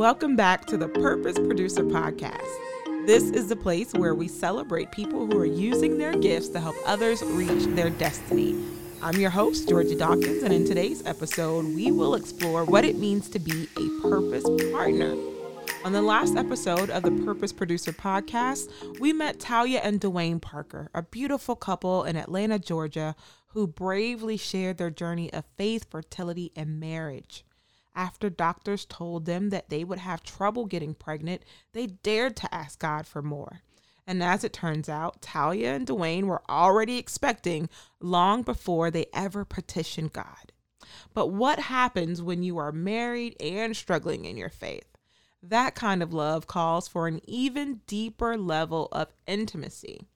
Welcome back to the Purpose Producer Podcast. This is the place where we celebrate people who are using their gifts to help others reach their destiny. I'm your host, Georgia Dawkins, and in today's episode, we will explore what it means to be a purpose partner. On the last episode of the Purpose Producer podcast, we met Talia and Dwayne Parker, a beautiful couple in Atlanta, Georgia, who bravely shared their journey of faith, fertility, and marriage. After doctors told them that they would have trouble getting pregnant, they dared to ask God for more. And as it turns out, Talia and Dwayne were already expecting long before they ever petitioned God. But what happens when you are married and struggling in your faith? That kind of love calls for an even deeper level of intimacy.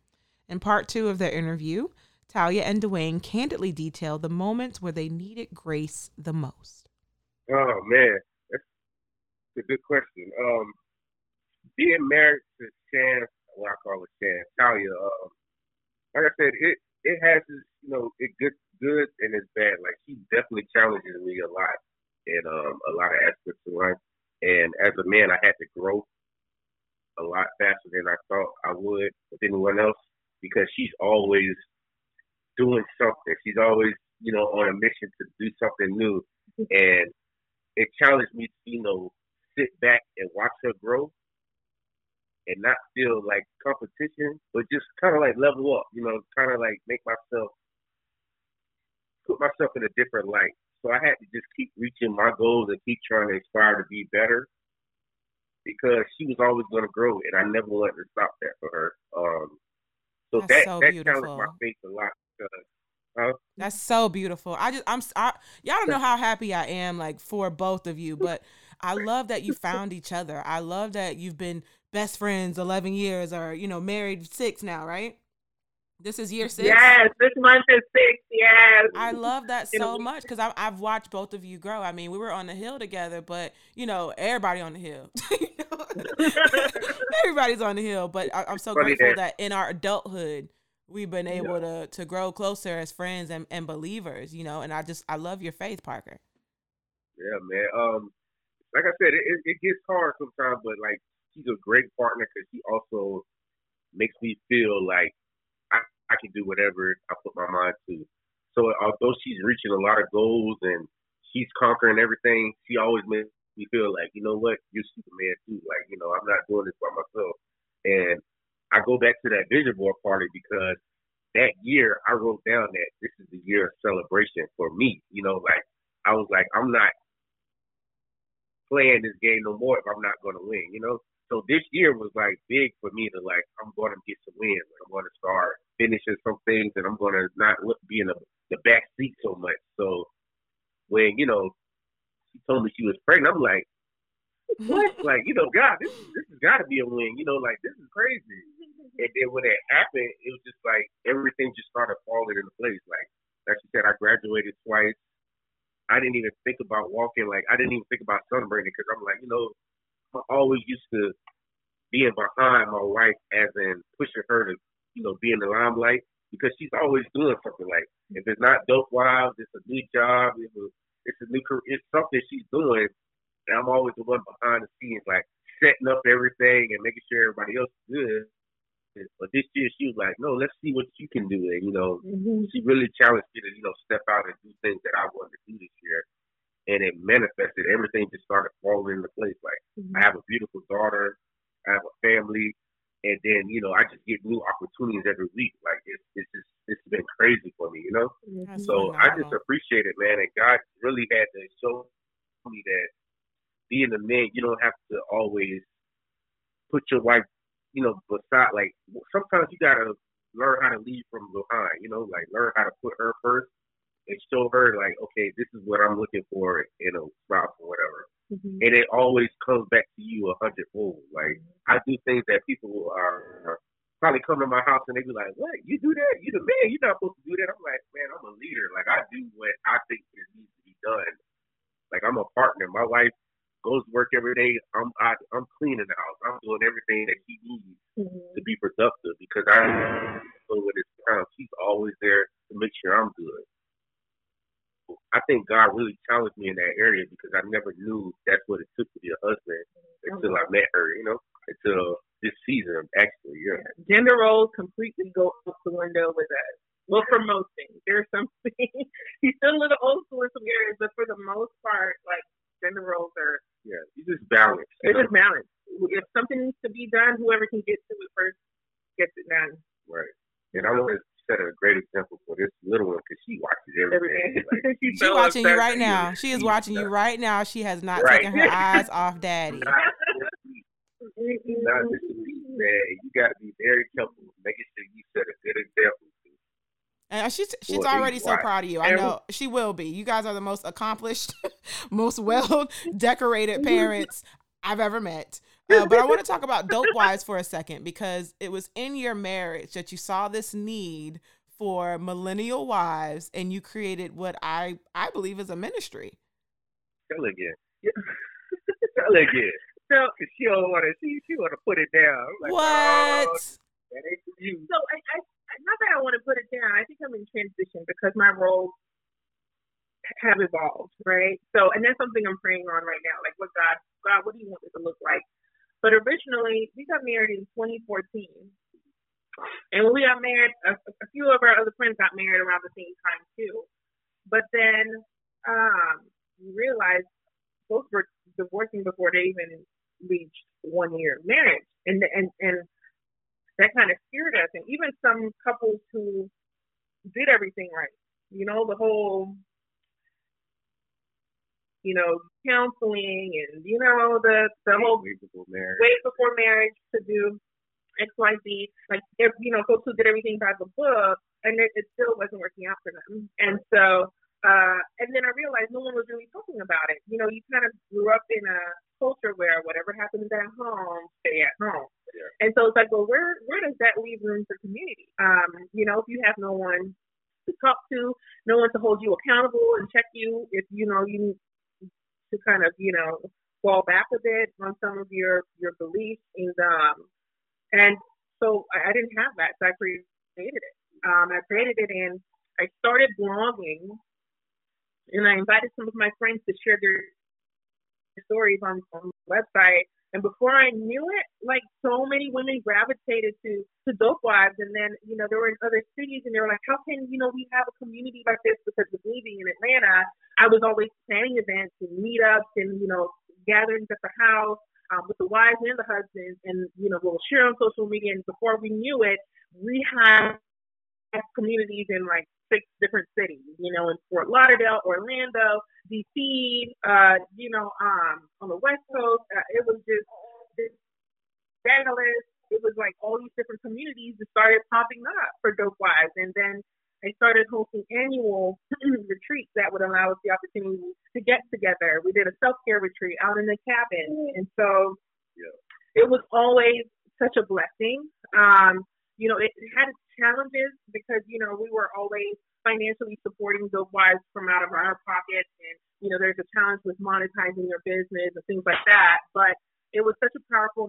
In part two of their interview, Talia and Dwayne candidly detail the moments where they needed grace the most. Oh man, that's a good question. Um, being married to Shan, what I call it Shan, Talia. Um, like I said, it it has its you know it good good and it's bad. Like she definitely challenges me a lot in um a lot of aspects of life. And as a man, I had to grow a lot faster than I thought I would with anyone else because she's always doing something. She's always you know on a mission to do something new. And it challenged me to, you know, sit back and watch her grow and not feel like competition, but just kind of like level up, you know, kind of like make myself, put myself in a different light. So I had to just keep reaching my goals and keep trying to aspire to be better because she was always going to grow and I never wanted to stop that for her. Um, so That's that, so that challenged my faith a lot that's so beautiful. I just I'm I, y'all don't know how happy I am like for both of you, but I love that you found each other. I love that you've been best friends 11 years or you know married 6 now, right? This is year 6. Yes, this month is 6. Yes. I love that so much cuz I've watched both of you grow. I mean, we were on the hill together, but you know, everybody on the hill. Everybody's on the hill, but I, am so grateful that in our adulthood we've been able yeah. to to grow closer as friends and, and believers, you know. And I just I love your faith, Parker. Yeah, man. Um, like I said, it, it gets hard sometimes, but like she's a great partner because she also makes me feel like I I can do whatever I put my mind to. So although she's reaching a lot of goals and she's conquering everything, she always makes me feel like you know what you're Superman too. Like you know I'm not doing this by myself, and I go back to that vision board party because that year I wrote down that this is the year of celebration for me. You know, like I was like, I'm not playing this game no more if I'm not going to win. You know, so this year was like big for me to like I'm going to get some wins. I'm going to start finishing some things, and I'm going to not be in the, the back seat so much. So when you know she told me she was pregnant, I'm like, what? like you know, God, this this has got to be a win. You know, like this is crazy. And then when it happened, it was just like everything just started falling into place. Like like you said, I graduated twice. I didn't even think about walking. Like I didn't even think about celebrating because I'm like, you know, I always used to being behind my wife, as in pushing her to, you know, be in the limelight because she's always doing something. Like if it's not dope wives, it's a new job. It's a, it's a new career. It's something she's doing. I'm always the one behind the scenes, like setting up everything and making sure everybody else is good. But this year she was like, no, let's see what you can do. And, you know, mm-hmm. she really challenged me to, you know, step out and do things that I wanted to do this year. And it manifested. Everything just started falling into place. Like, mm-hmm. I have a beautiful daughter. I have a family. And then, you know, I just get new opportunities every week. Like, it's, it's just, it's been crazy for me, you know? That's so I just appreciate it, man. And God really had to show me that being a man, you don't have to always put your wife you know, beside like sometimes you gotta learn how to lead from behind. You know, like learn how to put her first and show her like, okay, this is what I'm looking for in a spouse or whatever. Mm-hmm. And it always comes back to you a hundredfold. Like I do things that people are probably come to my house and they be like, "What? You do that? You the man? You're not supposed to do that." I'm like, "Man, I'm a leader. Like I do what I think needs to be done. Like I'm a partner. My wife goes to work every day. I'm I, am i am cleaning the house. I'm doing everything that she needs mm-hmm. to be productive because I know when it's time, she's always there to make sure I'm good. I think God really challenged me in that area because I never knew that's what it took to be a husband until I met her. You know, until this season actually. Yeah. Gender roles completely go out the window with us. Well, for most things, there's something. he's still a little old school in some areas, but for the most part, like gender roles are. Yeah, you just balance. It's just balance. If something needs to be done, whoever can get to it first gets it done. Right. And I want to set a great example for this little one because she watches everything. Like, she's so watching you right now. She is watching you right now. She has not right. taken her eyes off daddy. Not, not just man. You got to be very careful making sure you set a good example. And she's she's well, already so proud of you. I know she will be. You guys are the most accomplished, most well decorated parents I've ever met. Uh, but I want to talk about Dope Wives for a second because it was in your marriage that you saw this need for millennial wives, and you created what I I believe is a ministry. Tell again. Tell again. So she don't want to. She she want to put it down. Like, what? Oh, that ain't you. So I, I not that I want to put it down. I think I'm in transition because my roles have evolved, right? So, and that's something I'm praying on right now. Like, what God, God, what do you want it to look like? But originally, we got married in 2014. And when we got married, a, a few of our other friends got married around the same time too. But then um, we realized both were divorcing before they even reached one year of marriage, and and and that kind of scared us. And even some couples who did everything right, you know, the whole you know, counseling and, you know, the, the whole wait before marriage, wait before marriage to do X, Y, Z. Like, if, you know, folks who did everything by the book and it, it still wasn't working out for them. And so, uh, and then I realized no one was really talking about it. You know, you kind of grew up in a culture where whatever happens at home, stay at home. Yeah. And so it's like, well, where where does that leave room for community? Um, you know, if you have no one to talk to, no one to hold you accountable and check you if you know you need to kind of, you know, fall back a bit on some of your your beliefs and um and so I, I didn't have that, so I created it. Um, I created it and I started blogging, and I invited some of my friends to share their stories on, the website. And before I knew it, like so many women gravitated to to dope wives, and then you know they were in other cities, and they were like, "How can you know we have a community like this?" Because of leaving in Atlanta, I was always planning events and meetups and you know gatherings at the house um, with the wives and the husbands, and you know we'll share on social media. And before we knew it, we had communities in like six different cities. You know, in Fort Lauderdale, Orlando, DC, uh, you know, um, on the West Coast. Uh, it was just this Dallas. It was like all these different communities that started popping up for Dope Wives, and then I started hosting annual retreats that would allow us the opportunity to get together. We did a self care retreat out in the cabin, and so yeah. it was always such a blessing. Um, you know, it had its challenges because you know we were always financially supporting the wives from out of our pockets. And, you know, there's a challenge with monetizing your business and things like that. But it was such a powerful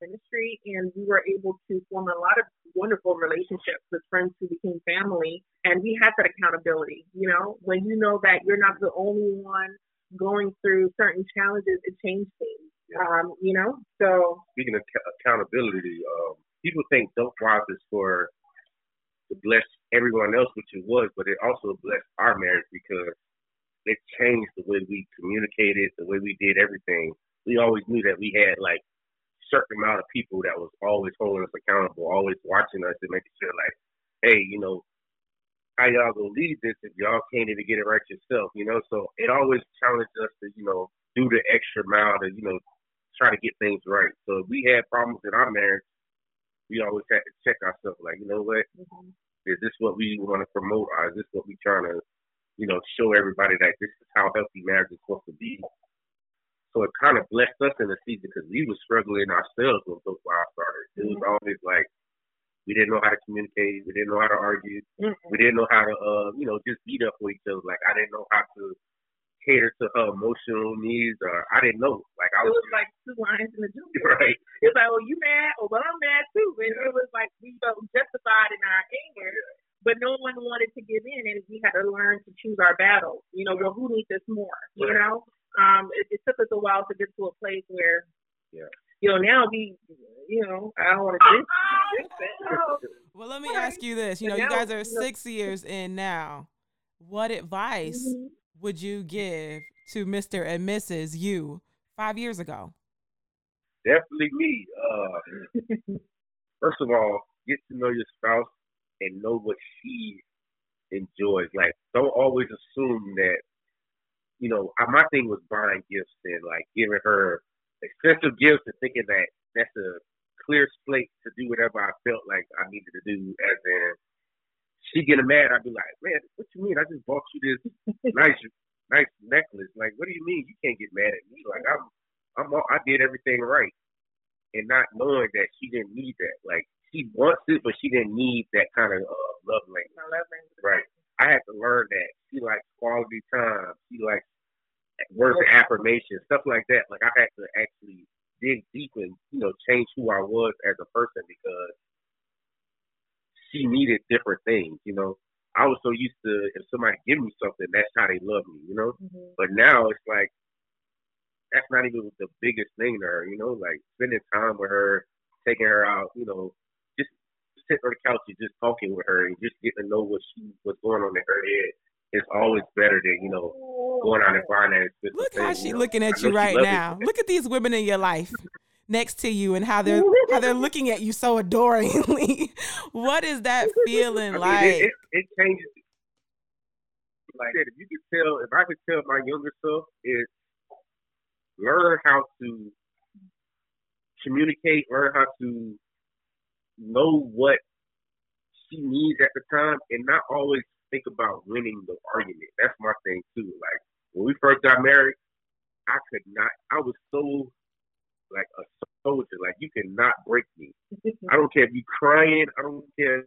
ministry and we were able to form a lot of wonderful relationships with friends who became family and we had that accountability you know when you know that you're not the only one going through certain challenges it changed things um, you know so speaking of accountability um, people think dope wives is for to bless everyone else, which it was, but it also blessed our marriage because it changed the way we communicated, the way we did everything. We always knew that we had like certain amount of people that was always holding us accountable, always watching us and making sure like, hey, you know, how y'all gonna lead this if y'all can't even get it right yourself, you know? So it always challenged us to, you know, do the extra mile to, you know, try to get things right. So if we had problems in our marriage, we always had to check ourselves, like, you know what? Mm-hmm. Is this what we want to promote, or is this what we trying to, you know, show everybody that this is how healthy marriage is supposed to be? So it kind of blessed us in the season because we were struggling ourselves when Dope Wives started. It was mm-hmm. always like we didn't know how to communicate, we didn't know how to argue, mm-hmm. we didn't know how to, uh, you know, just beat up for each other. Like I didn't know how to cater to her emotional needs, or I didn't know. Like I was, it was like two lines in the jungle. Right. It's like, well, you mad? Oh, well, I'm mad too. And it was like we felt justified in our anger, but no one wanted to give in, and we had to learn to choose our battles. You know, well, who needs this more? You know, um, it, it took us a while to get to a place where, Yeah. you know, now we, you know, I don't want to jinx jinx it. Well, let me ask you this. You know, you guys are six years in now. What advice Mhm. Would you give to Mr. and Mrs. You five years ago? Definitely me. Uh, first of all, get to know your spouse and know what she enjoys. Like, don't always assume that. You know, I- my thing was buying gifts and like giving her expensive gifts and thinking that that's a clear slate to do whatever I felt like I needed to do. As in, she getting mad, I'd be like, "Man, what you mean? I just bought you this nice, nice necklace. Like, what do you mean you can't get mad at me? Like, I'm, I'm, all, I did everything right." and not knowing that she didn't need that. Like she wants it, but she didn't need that kind of uh, love language. Love language. Right. I had to learn that she likes quality time. She likes words of affirmation, stuff like that. Like I had to actually dig deep and you know change who I was as a person because she needed different things. You know, I was so used to if somebody give me something, that's how they love me. You know. Mhm. But now it's like that's not even the biggest thing to her, you know, like spending time with her, taking her out, you know, just sitting on the couch and just talking with her and just getting to know what she what's going on in her head is always better than, you know, going out and buying that Look how thing, she you know. looking at you right now. Look at these women in your life next to you and how they're how they're looking at you so adoringly. what is that feeling I mean, like? it, it, it changes. Like I said, if you could tell, if I could tell my younger self, is learn how to communicate, learn how to know what she needs at the time, and not always think about winning the argument. That's my thing too. Like when we first got married, I could not. I was so soldier. Like you cannot break me. I don't care if you crying. I don't care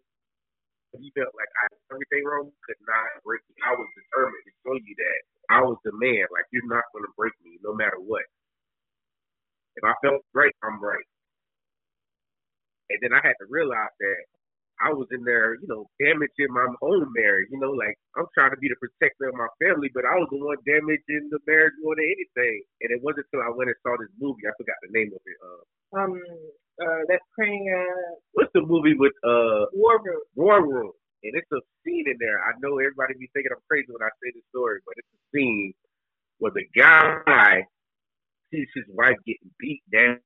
if you felt like I did everything wrong. Could not break me. I was determined to show you that I was the man. Like you're not going to break me, no matter what. If I felt right, I'm right. And then I had to realize that I was in there, you know, damaging my own marriage. You know, like I'm trying to be the protector of my family, but I was the one damaging the marriage more than anything. And it wasn't until I went and saw this movie. I forgot the name of it. Uh, Um, uh, that's praying uh, what's the movie with uh war room. War Room? And it's a scene in there. I know everybody be thinking I'm crazy when I say this story, but it's a scene where the guy sees his wife getting beat down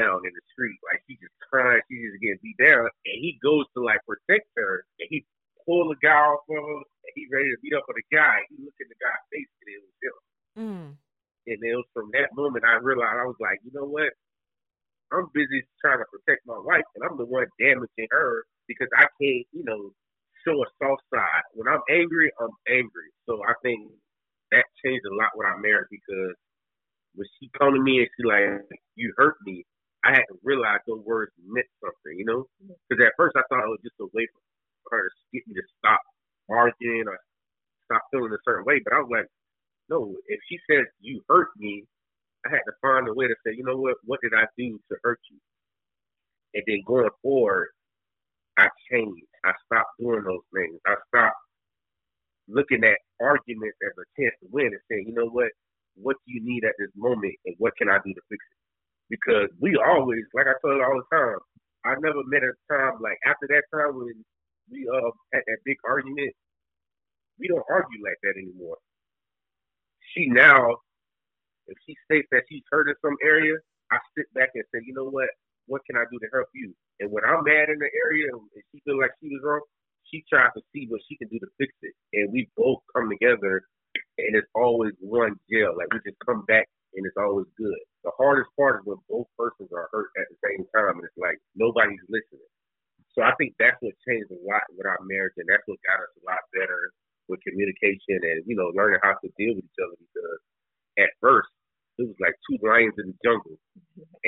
in the street. Like she's just crying, she's just getting beat down, and he goes to like protect her, and he pull the guy off of her, and he's ready to beat up on the guy. He looked at the guy's face, and it was him. Mm. And it was from that moment I realized I was like, you know what? I'm busy trying to protect my wife, and I'm the one damaging her because I can't, you know, show a soft side. When I'm angry, I'm angry. So I think that changed a lot with our marriage because when she come to me and she like, you hurt me, I had to realize those words meant something, you know? Mm-hmm. Because at first I thought it was just a way for her to get me to stop arguing or stop feeling a certain way. But I was like, no, if she says you hurt me, I had to find a way to say, you know what, what did I do to hurt you? And then going forward, I changed. I stopped doing those things. I stopped looking at arguments as a chance to win and saying, you know what, what do you need at this moment and what can I do to fix it? Because we always, like I you all the time, I never met a time like after that time when we uh had that big argument, we don't argue like that anymore. She now, if she states that she's hurt in some area, I sit back and say, you know what, what can I do to help you? And when I'm mad in the area and she feels like she was wrong, she tries to see what she can do to fix it. And we both come together and it's always one gel. Like we just come back and it's always good. The hardest part is when both persons are hurt at the same time and it's like nobody's listening. So I think that's what changed a lot with our marriage and that's what got us a lot better with communication and, you know, learning how to deal with each other because at first it was like two lions in the jungle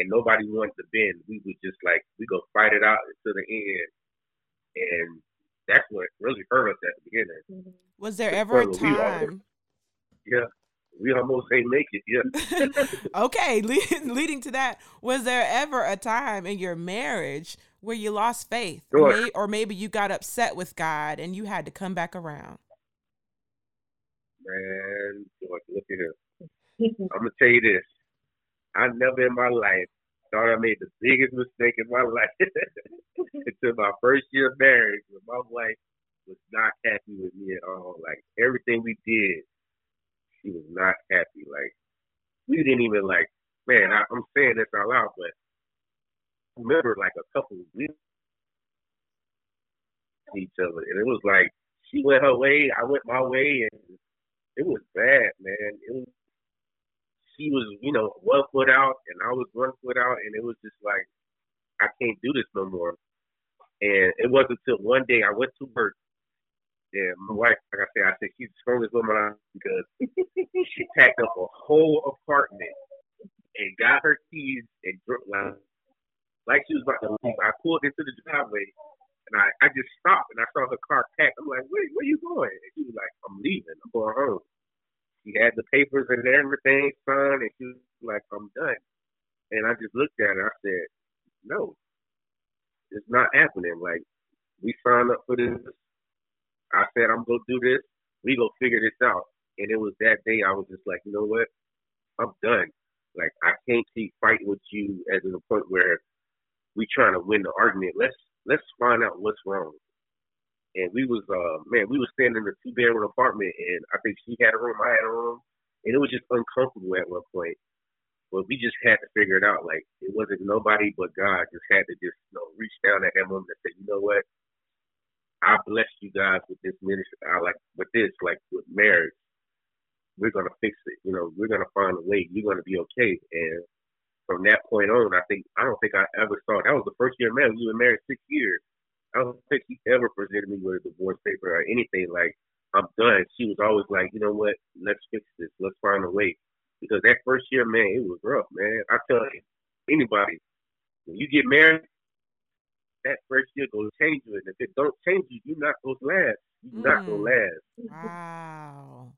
and nobody wanted to bend. We would just like we go fight it out to the end. And that's what really hurt us at the beginning. Was there ever a Well, we are- time? Yeah. We almost ain't make it, yeah. okay, le- leading to that, was there ever a time in your marriage where you lost faith, Sure. or, may, or maybe you got upset with God and you had to come back around. Man, George, look at here. I'm gonna tell you this. I never in my life thought I made the biggest mistake in my life until my first year of marriage when my wife was not happy with me at all. Like everything we did, she was not happy. Like we didn't even like man, I, I'm saying this out loud, but I remember like a couple of weeks each other and it was like she went her way, I went my way and it was bad, man. It was she was, you know, one foot out and I was one foot out and it was just like I can't do this no more. And it wasn't until one day I went to work and my wife, like I said, I said she's the strongest woman I because she packed up a whole apartment and got her keys and drove like, like she was about to leave. I pulled into the driveway and I, I just stopped and I saw her car packed. I'm like, wait, where you going? And she was like, I'm leaving. I'm going home. She had the papers and everything signed, and she was like, I'm done. And I just looked at her. I said, no, it's not happening. Like, we signed up for this. I said, I'm to do this. We gonna figure this out. And it was that day I was just like, you know what? I'm done. Like, I can't keep fighting with you as to the point where we trying to win the argument. Let's let's find out what's wrong and we was uh man, we was standing in a two bedroom apartment and I think she had a room, I had a room, and it was just uncomfortable at one point. But we just had to figure it out. Like it wasn't nobody but God just had to just you know reach down at that moment and say, you know what, I bless you guys with this ministry. I like with this, like with marriage. We're gonna fix it. You know, we're gonna find a way. You're gonna be okay. And from that point on, I think I don't think I ever saw that was the first year of marriage. We were married six years. I don't think he ever presented me with a divorce paper or anything like I'm done. She was always like, you know what, let's fix this, let's find a way. Because that first year, man, it was rough, man. I tell you, anybody, when you get married, that first year gonna change you, and if it don't change you, you're not gonna last. You're not gonna Mm. last. Wow.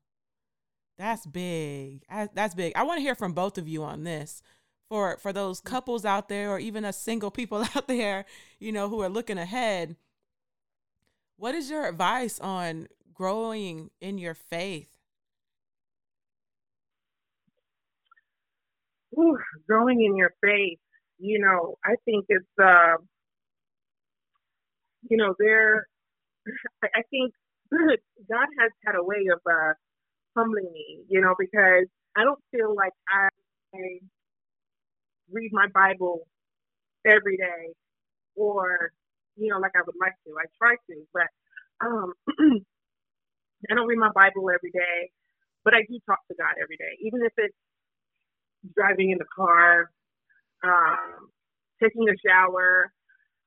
That's big. I- That's big. I want to hear from both of you on this. For for those couples out there or even us single people out there, you know, who are looking ahead, what is your advice on growing in your faith? Whew, growing in your faith, you know, I think it's, uh, you know, there, I I think God has had a way of uh, humbling me, you know, because I don't feel like I read my Bible every day or, you know, like I would like to. I try to, but um, I don't read my Bible every day, but I do talk to God every day, even if it's driving in the car, um, taking a shower.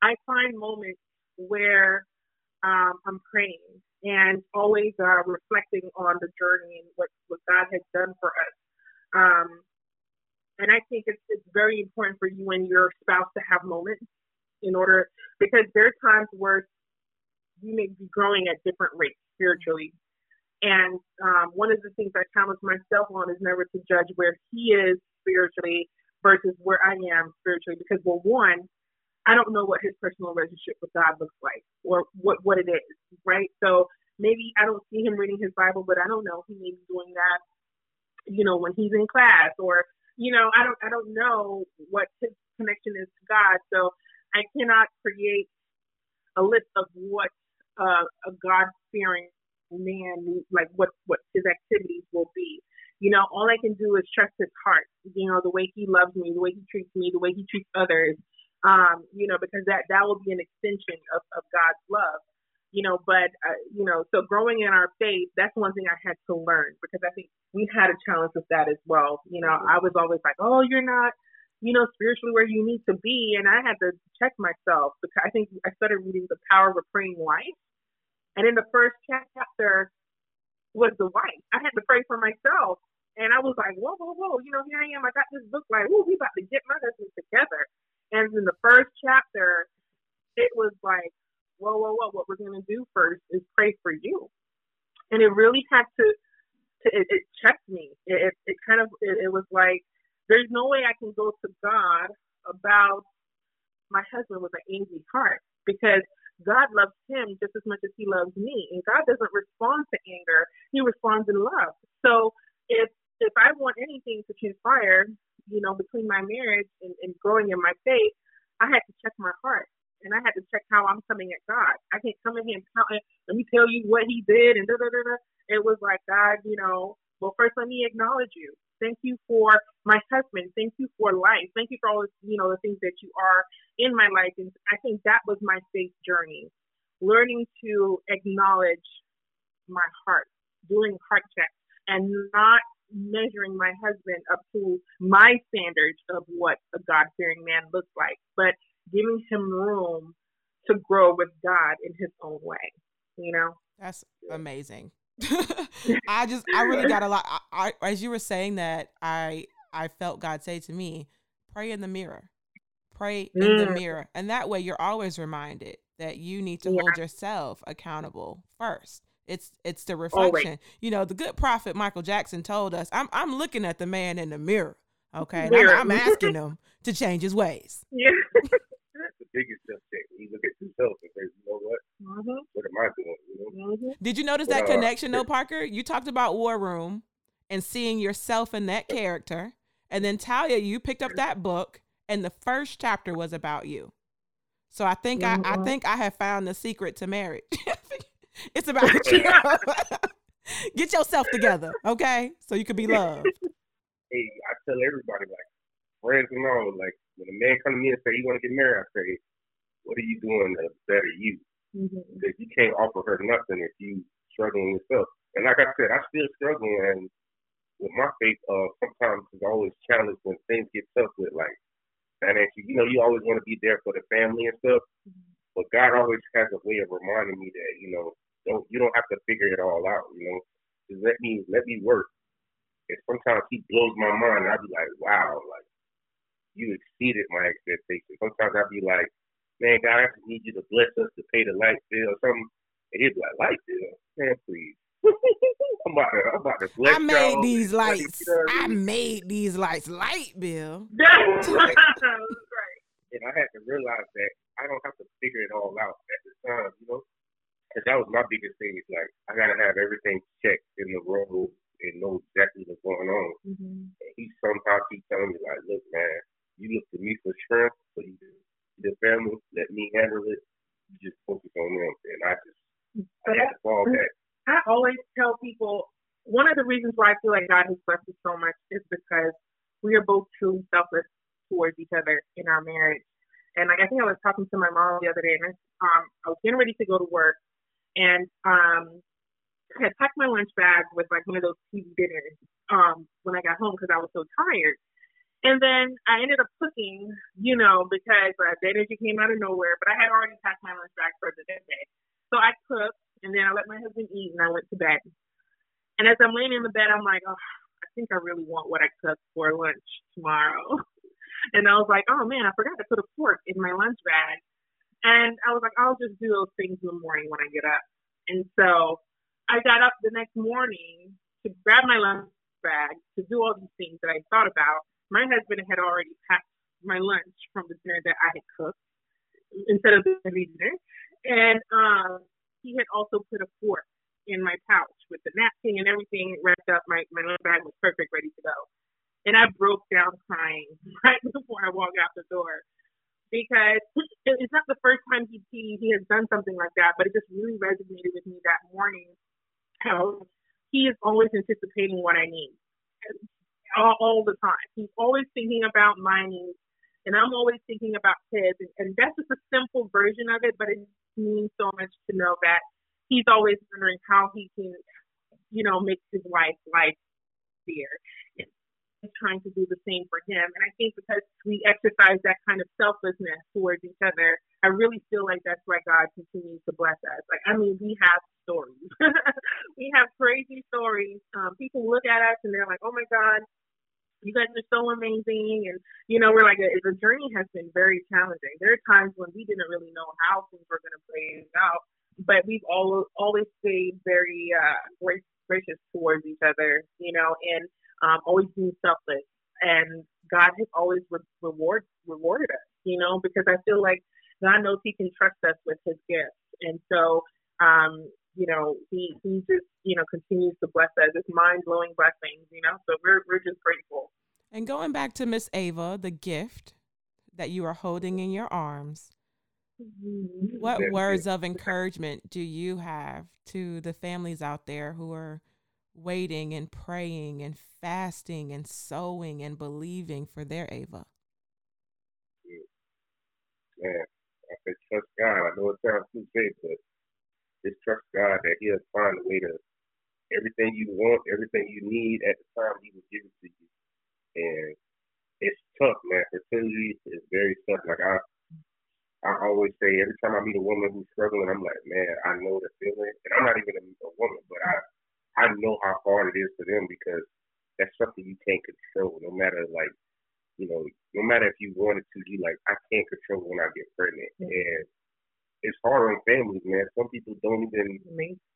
I find moments where um, I'm praying and always uh, reflecting on the journey and what, what God has done for us. Um, and I think it's, it's very important for you and your spouse to have moments in order, because there are times where you may be growing at different rates spiritually. And um, one of the things I challenge myself on is never to judge where he is spiritually versus where I am spiritually, because well, one, I don't know what his personal relationship with God looks like or what what it is, right? So maybe I don't see him reading his Bible, but I don't know he may be doing that, you know, when he's in class or you know, I don't I don't know what his connection is to God. So I cannot create a list of what uh, a God fearing man like what what his activities will be. You know, all I can do is trust his heart. You know, the way he loves me, the way he treats me, the way he treats others. Um, you know, because that that will be an extension of, of God's love. You know, but uh, you know, so growing in our faith, that's one thing I had to learn because I think we had a challenge with that as well. You know, I was always like, oh, you're not, you know, spiritually where you need to be, and I had to check myself because I think I started reading The Power of a Praying Wife, and in the first chapter was the wife. I had to pray for myself. And I was like, whoa, whoa, whoa, you know, here I am. I got this book like, ooh, we about to get my husband together. And in the first chapter, it was like, whoa, whoa, whoa, what we're going to do first is pray for you. And it really had to, to it, it checked me. It, it, kind of, it, it was like, there's no way I can go to God about my husband with an angry heart because God loves him just as much as he loves me. And God doesn't respond to anger, he responds in love. So if if I want anything to transpire, you know, between my marriage and, and growing in my faith, I had to check my heart and I had to check how I'm coming at God. I can't come in here and tell, let me tell you what he did and da da da da. It was like God, you know, well first let me acknowledge you. Thank you for my husband. Thank you for life. Thank you for all the, you know the things that you are in my life. And I think that was my faith journey, learning to acknowledge my heart, doing heart checks, and not measuring my husband up to my standards of what a God fearing man looks like, but giving him room to grow with God in his own way. You know, that's amazing. I just I really got a lot. I, I, as you were saying that, I I felt God say to me, "Pray in the mirror, pray in mm. the mirror," and that way you're always reminded that you need to yeah. hold yourself accountable first. It's it's the reflection. Always. You know, the good prophet Michael Jackson told us, "I'm I'm looking at the man in the mirror." Okay, mirror. I'm, I'm, asking him to change his ways. Yeah. That's the biggest self check. You look at yourself and say, you know what? Mm-hmm. What am I doing? You know? mm-hmm. Did you notice that uh, connection though, Parker? You talked about War Room and seeing yourself in that character. And then Talia, you picked up that book and the first chapter was about you. So I think mm-hmm. I, I think I have found the secret to marriage. it's about you. Get yourself together, okay? So you can be loved. Hey, I tell everybody like friends and all, like when a man come to me and say he want to get married, I say, what are you doing to better you? Mm-hmm. You can't offer her nothing if you struggling yourself. And like I said, I still struggle, and with my faith, uh, sometimes it's always challenged when things get tough with like financial. You know, you always want to be there for the family and stuff, mm-hmm. but God always has a way of reminding me that you know, don't you don't have to figure it all out. You know, just let me let me work. And sometimes He blows my mind. And I be like, wow, like you exceeded my expectations. Sometimes I'd be like, man, God, I just need you to bless us to pay the light bill or something. And he'd be like, light bill? Man, please. I'm about to, I'm about to bless I made y'all. these lights. You know I, mean? made these lights. Light bill. That's right. And I had to realize that I don't have to figure it all out at the time, you know? Because that was my biggest thing. Is like, I got to have everything checked in the road and know exactly what's going on. Mm-hmm. And he somehow keeps telling me, like, look, man, you look to me for strength, but you the family, let me handle it. You just focus on them, and I just but I fall back. I always tell people one of the reasons why I feel like God has blessed us so much is because we are both truly selfless towards each other in our marriage. And like I think I was talking to my mom the other day, and I, um, I was getting ready to go to work, and um, I had packed my lunch bag with like one of those TV dinners um, when I got home because I was so tired. And then I ended up cooking, you know, because uh, the energy came out of nowhere, but I had already packed my lunch bag for the day. So I cooked, and then I let my husband eat, and I went to bed. And as I'm laying in the bed, I'm like, oh, I think I really want what I cooked for lunch tomorrow. and I was like, oh man, I forgot to put a fork in my lunch bag. And I was like, I'll just do those things in the morning when I get up. And so I got up the next morning to grab my lunch bag to do all these things that I thought about my husband had already packed my lunch from the dinner that I had cooked instead of the dinner. And um, he had also put a fork in my pouch with the napkin and everything wrapped up. My, my lunch bag was perfect, ready to go. And I broke down crying right before I walked out the door because it's not the first time he, he, he has done something like that, but it just really resonated with me that morning how he is always anticipating what I need all, all the time. He's always thinking about my needs, and I'm always thinking about his. And, and that's just a simple version of it, but it means so much to know that he's always wondering how he can, you know, make his wife life easier. Trying to do the same for him. And I think because we exercise that kind of selflessness towards each other, I really feel like that's why God continues to bless us. Like, I mean, we have stories. we have crazy stories. Um, people look at us and they're like, oh my God, you guys are so amazing. And, you know, we're like, the journey has been very challenging. There are times when we didn't really know how things were going to play out, but we've all, always stayed very uh, gracious towards each other, you know, and um, always being selfless. And God has always re- reward, rewarded us, you know, because I feel like God knows He can trust us with His gifts, and so um, you know, He He just you know continues to bless us. It's mind blowing blessings, you know. So we're we're just grateful. And going back to Miss Ava, the gift that you are holding in your arms. Mm-hmm. What words of encouragement do you have to the families out there who are waiting and praying and fasting and sowing and believing for their Ava? Man, I said trust God. I know it sounds cliche, but just trust God that He'll find a way to everything you want, everything you need at the time He will give it to you. And it's tough, man. Fertility is very tough. Like I, I always say, every time I meet a woman who's struggling, I'm like, man, I know the feeling, and I'm not even a, a woman, but I, I know how hard it is for them because that's something you can't control. No matter like, you know, no matter if you wanted to, you like, I can't control when I get pregnant, mm-hmm. and it's hard on families, man. Some people don't even,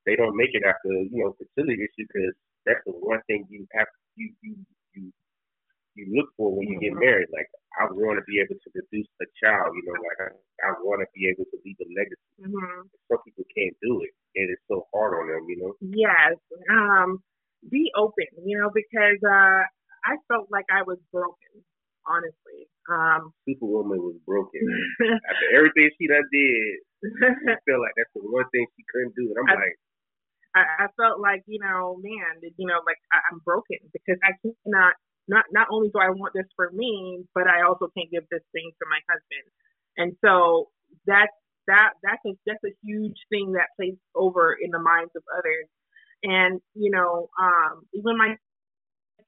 they don't make it after, you know, fertility issue because that's the one thing you have, you you you you look for when you get mm-hmm. married. Like I want to be able to produce a child. You know, like I, I want to be able to leave a legacy. Mm-hmm. Some people can't do it, and it's so hard on them. You know. Yes. Um. Be open. You know, because uh, I felt like I was broken. Honestly. Um. Superwoman was broken. After everything she done did, I feel like that's the one thing she couldn't do, and I'm I, like. I, I felt like, you know, man, you know, like I, I'm broken because I cannot not not only do I want this for me, but I also can't give this thing to my husband. And so that's that that's a that's a huge thing that plays over in the minds of others. And you know, um, even my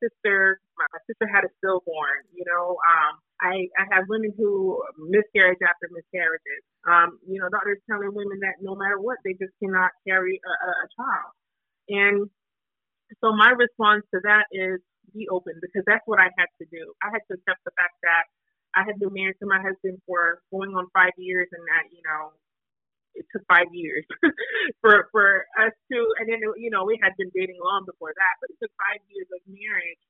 sister, my, sister had a stillborn. You know, um, I I have women who miscarriage after miscarriages. Um, you know, doctors telling women that no matter what, they just cannot carry a, a, a child. And so my response to that is be open because that's what I had to do. I had to accept the fact that I had been married to my husband for going on five years and that, you know, it took five years for for us to and then you know, we had been dating long before that, but it took five years of marriage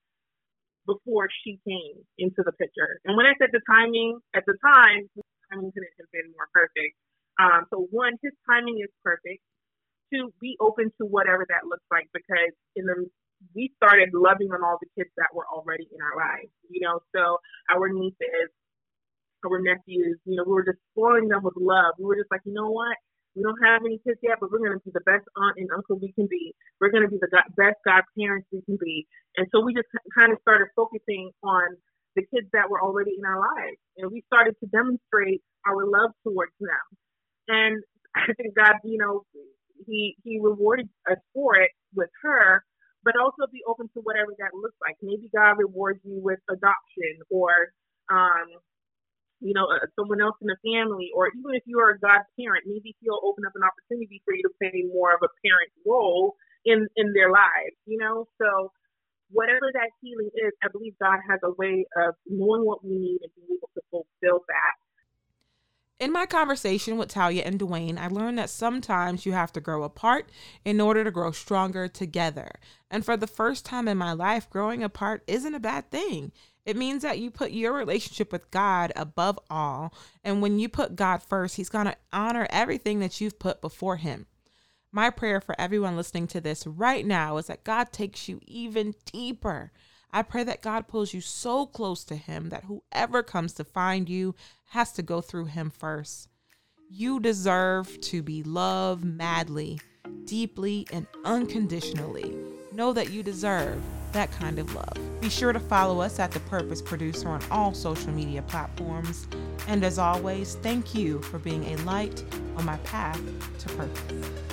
before she came into the picture. And when I said the timing at the time, timing couldn't have been more perfect. Um, so one, his timing is perfect. Two, be open to whatever that looks like because in the we started loving on all the kids that were already in our lives, you know. So our nieces, our nephews, you know, we were just spoiling them with love. We were just like, you know what? We don't have any kids yet, but we're going to be the best aunt and uncle we can be. We're going to be the best godparents we can be. And so we just kind of started focusing on the kids that were already in our lives. And we started to demonstrate our love towards them. And I think God, you know, he, he rewarded us for it with her but also be open to whatever that looks like. Maybe God rewards you with adoption or, um, you know, uh, someone else in the family, or even if you are a God parent, maybe He'll open up an opportunity for you to play more of a parent role in in their lives. You know, so whatever that healing is, I believe God has a way of knowing what we need and being able to fulfill that in my conversation with Talia and Dwayne, I learned that sometimes you have to grow apart in order to grow stronger together. And for the first time in my life, growing apart isn't a bad thing. It means that you put your relationship with God above all. And when you put God first, He's going to honor everything that you've put before Him. My prayer for everyone listening to this right now is that God takes you even deeper I pray that God pulls you so close to Him that whoever comes to find you has to go through Him first. You deserve to be loved madly, deeply, and unconditionally. Know that you deserve that kind of love. Be sure to follow us at The Purpose Producer on all social media platforms. And as always, thank you for being a light on my path to purpose.